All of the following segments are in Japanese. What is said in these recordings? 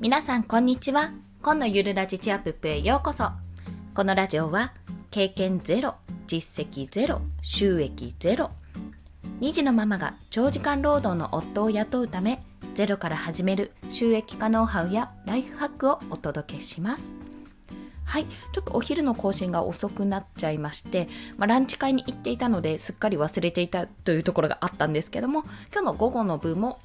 皆さんこんにちは。今のゆるラジチアップへようこそ。このラジオは経験ゼロ実績ゼロ収益ゼロ。2児のママが長時間労働の夫を雇うためゼロから始める収益化ノウハウやライフハックをお届けします。はい、ちょっとお昼の更新が遅くなっちゃいまして、まあ、ランチ会に行っていたのですっかり忘れていたというところがあったんですけども、今日の午後の分も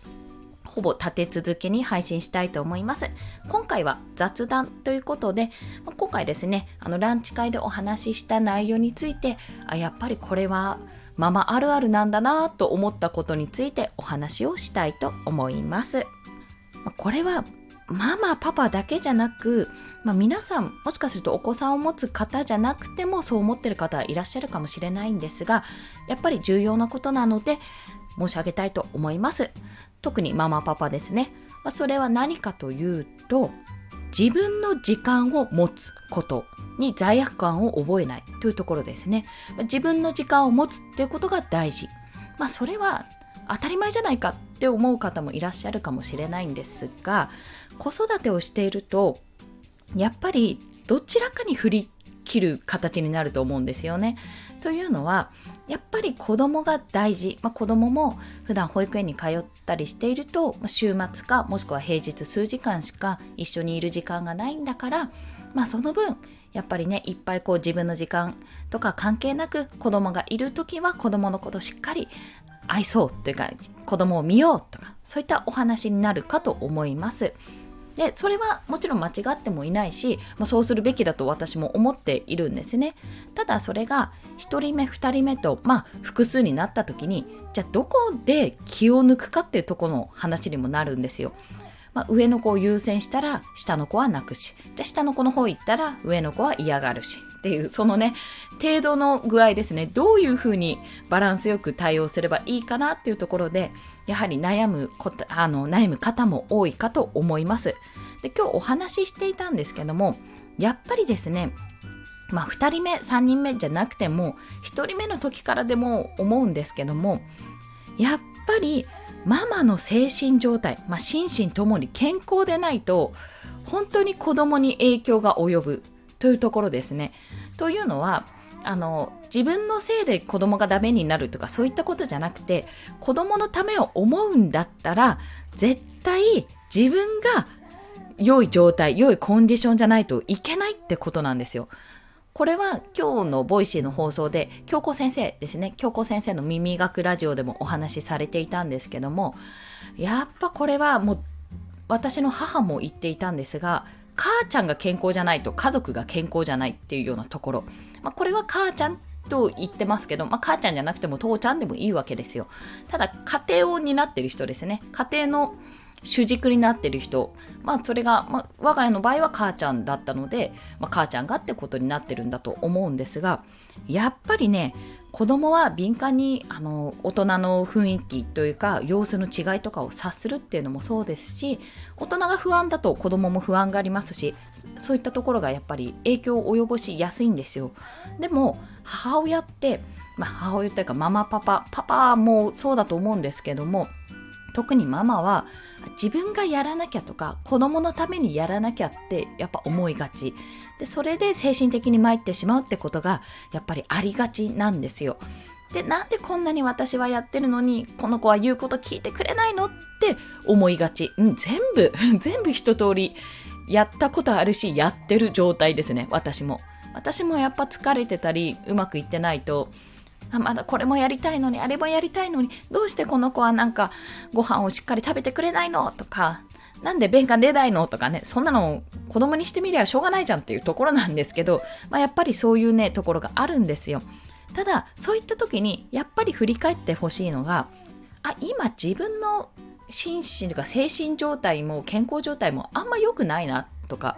ほぼ立て続けに配信したいと思います。今回は雑談ということで、今回ですね、あのランチ会でお話しした内容について、あやっぱりこれはママあるあるなんだなと思ったことについてお話をしたいと思います。これはママ、パパだけじゃなく、まあ、皆さんもしかするとお子さんを持つ方じゃなくてもそう思ってる方はいらっしゃるかもしれないんですがやっぱり重要なことなので申し上げたいと思います。特にママパパですね。まあ、それは何かというと、自分の時間を持つことに罪悪感を覚えないというところですね。自分の時間を持つっていうことが大事。まあそれは当たり前じゃないかって思う方もいらっしゃるかもしれないんですが、子育てをしていると、やっぱりどちらかに振り切る形になると思うんですよね。というのは、やっぱり子供が大事、まあ、子供も普段保育園に通ったりしていると、週末かもしくは平日数時間しか一緒にいる時間がないんだから、まあ、その分やっぱりねいっぱいこう自分の時間とか関係なく子供がいる時は子供のことしっかり愛そうというか子供を見ようとかそういったお話になるかと思います。でそれはもちろん間違ってもいないし、まあ、そうするべきだと私も思っているんですね。ただそれが1人目2人目と、まあ、複数になった時にじゃあどこで気を抜くかっていうとこの話にもなるんですよ。まあ、上の子を優先したら下の子は泣くし、じゃ下の子の方行ったら上の子は嫌がるし。っていう、そのね、程度の具合ですね、どういうふうにバランスよく対応すればいいかなっていうところで、やはり悩むあの悩む方も多いかと思います。で、今日お話ししていたんですけども、やっぱりですね、まあ、2人目3人目じゃなくても1人目の時からでも思うんですけどもやっぱりママの精神状態、まあ、心身ともに健康でないと本当に子供に影響が及ぶというところですね。というのはあの自分のせいで子供がダメになるとかそういったことじゃなくて子供のためを思うんだったら絶対自分が良い状態良いコンディションじゃないといけないってことなんですよ。これは今日のボイシーの放送で京子先生ですね京子先生の耳学ラジオでもお話しされていたんですけどもやっぱこれはもう私の母も言っていたんですが母ちゃんが健康じゃないと家族が健康じゃないっていうようなところ、まあ、これは母ちゃんと言ってますけど、まあ、母ちゃんじゃなくても父ちゃんでもいいわけですよ。ただ家庭を担ってる人ですね。家庭の主軸になってる人、まあそれが、まあ、我が家の場合は母ちゃんだったので、まあ、母ちゃんがってことになってるんだと思うんですが、やっぱりね、子供は敏感にあの大人の雰囲気というか様子の違いとかを察するっていうのもそうですし大人が不安だと子供も不安がありますしそういったところがやっぱり影響を及ぼしやすいんですよ。でも母親って、まあ、母親というかママパパパパもそうだと思うんですけども特にママは自分がやらなきゃとか子供のためにやらなきゃってやっぱ思いがち。でそれで精神的に参ってしまうってことがやっぱりありがちなんですよ。でなんでこんなに私はやってるのにこの子は言うこと聞いてくれないのって思いがち、うん、全部 全部一通りやったことあるしやってる状態ですね私も。私もやっぱ疲れてたりうまくいってないとあまだこれもやりたいのにあれもやりたいのにどうしてこの子はなんかご飯をしっかり食べてくれないのとかなんで便が出ないのとかねそんなの子供にしてみりゃしょうがないじゃんっていうところなんですけど、まあ、やっぱりそういうねところがあるんですよただそういった時にやっぱり振り返ってほしいのがあ今自分の心身とか精神状態も健康状態もあんま良くないなとか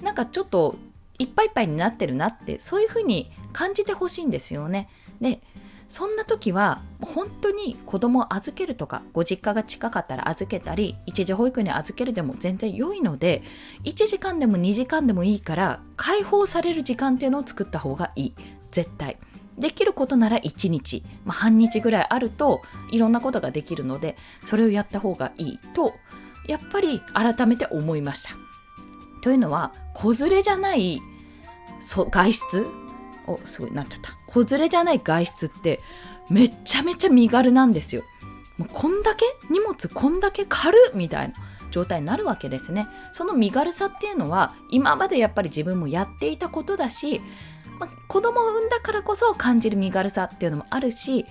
なんかちょっといっぱいいっぱいになってるなってそういうふうに感じてほしいんですよね。でそんな時は本当に子供を預けるとかご実家が近かったら預けたり一時保育に預けるでも全然良いので1時間でも2時間でもいいから解放される時間っていうのを作った方がいい。絶対。できることなら1日、まあ、半日ぐらいあるといろんなことができるのでそれをやった方がいいとやっぱり改めて思いました。というのは子連れじゃない外出？おすごいなっちゃった。子連れじゃない外出ってめちゃめちゃ身軽なんですよ。もうこんだけ荷物こんだけ軽みたいな状態になるわけですね。その身軽さっていうのは今までやっぱり自分もやっていたことだし、まあ、子供を産んだからこそ感じる身軽さっていうのもあるし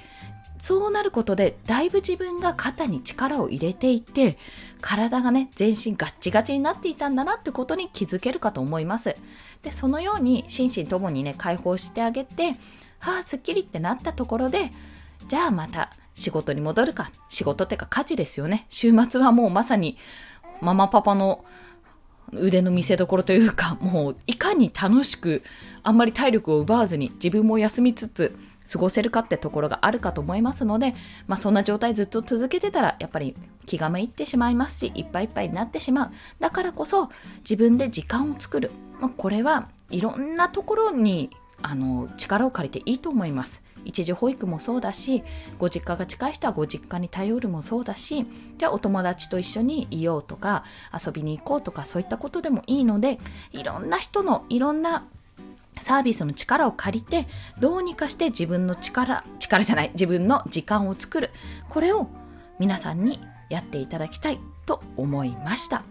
そうなることでだいぶ自分が肩に力を入れていて体がね全身ガッチガチになっていたんだなってことに気づけるかと思いますでそのように心身ともにね解放してあげてはあすっきりってなったところでじゃあまた仕事に戻るか。仕事ってか家事ですよね。週末はもうまさにママパパの腕の見せ所というかもういかに楽しくあんまり体力を奪わずに自分も休みつつ過ごせるかってところがあるかと思いますので、まあ、そんな状態ずっと続けてたらやっぱり気がめいってしまいますしいっぱいいっぱいになってしまう。だからこそ自分で時間を作る、まあ、これはいろんなところにあの力を借りていいと思います。一時保育もそうだしご実家が近い人はご実家に頼るもそうだしじゃあお友達と一緒にいようとか遊びに行こうとかそういったことでもいいのでいろんな人のいろんなサービスの力を借りてどうにかして自分の力力じゃない自分の時間を作るこれを皆さんにやっていただきたいと思いました、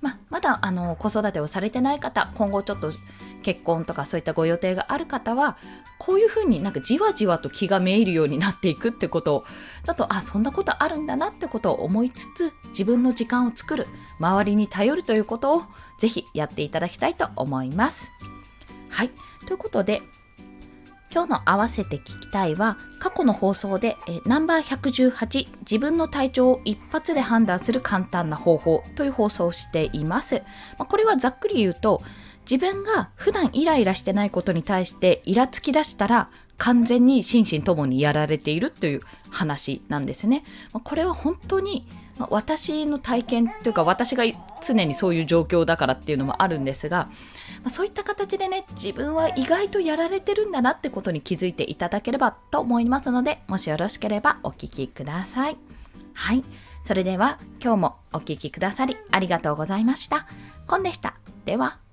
ままだあの子育てをされてない方今後ちょっと結婚とかそういったご予定がある方はこういうふうになんかじわじわと気がめいるようになっていくってことをちょっとあそんなことあるんだなってことを思いつつ自分の時間を作る周りに頼るということをぜひやっていただきたいと思います。はい。ということで、今日の合わせて聞きたいは、過去の放送で、えナンバー118、自分の体調を一発で判断する簡単な方法という放送をしています。まあ、これはざっくり言うと、自分が普段イライラしてないことに対してイラつき出したら完全に心身ともにやられているという話なんですね。これは本当に私の体験というか私が常にそういう状況だからっていうのもあるんですが、そういった形でね、自分は意外とやられてるんだなってことに気づいていただければと思いますので、もしよろしければお聞きください。はい。それでは今日もお聴きくださりありがとうございました。コンでした。では。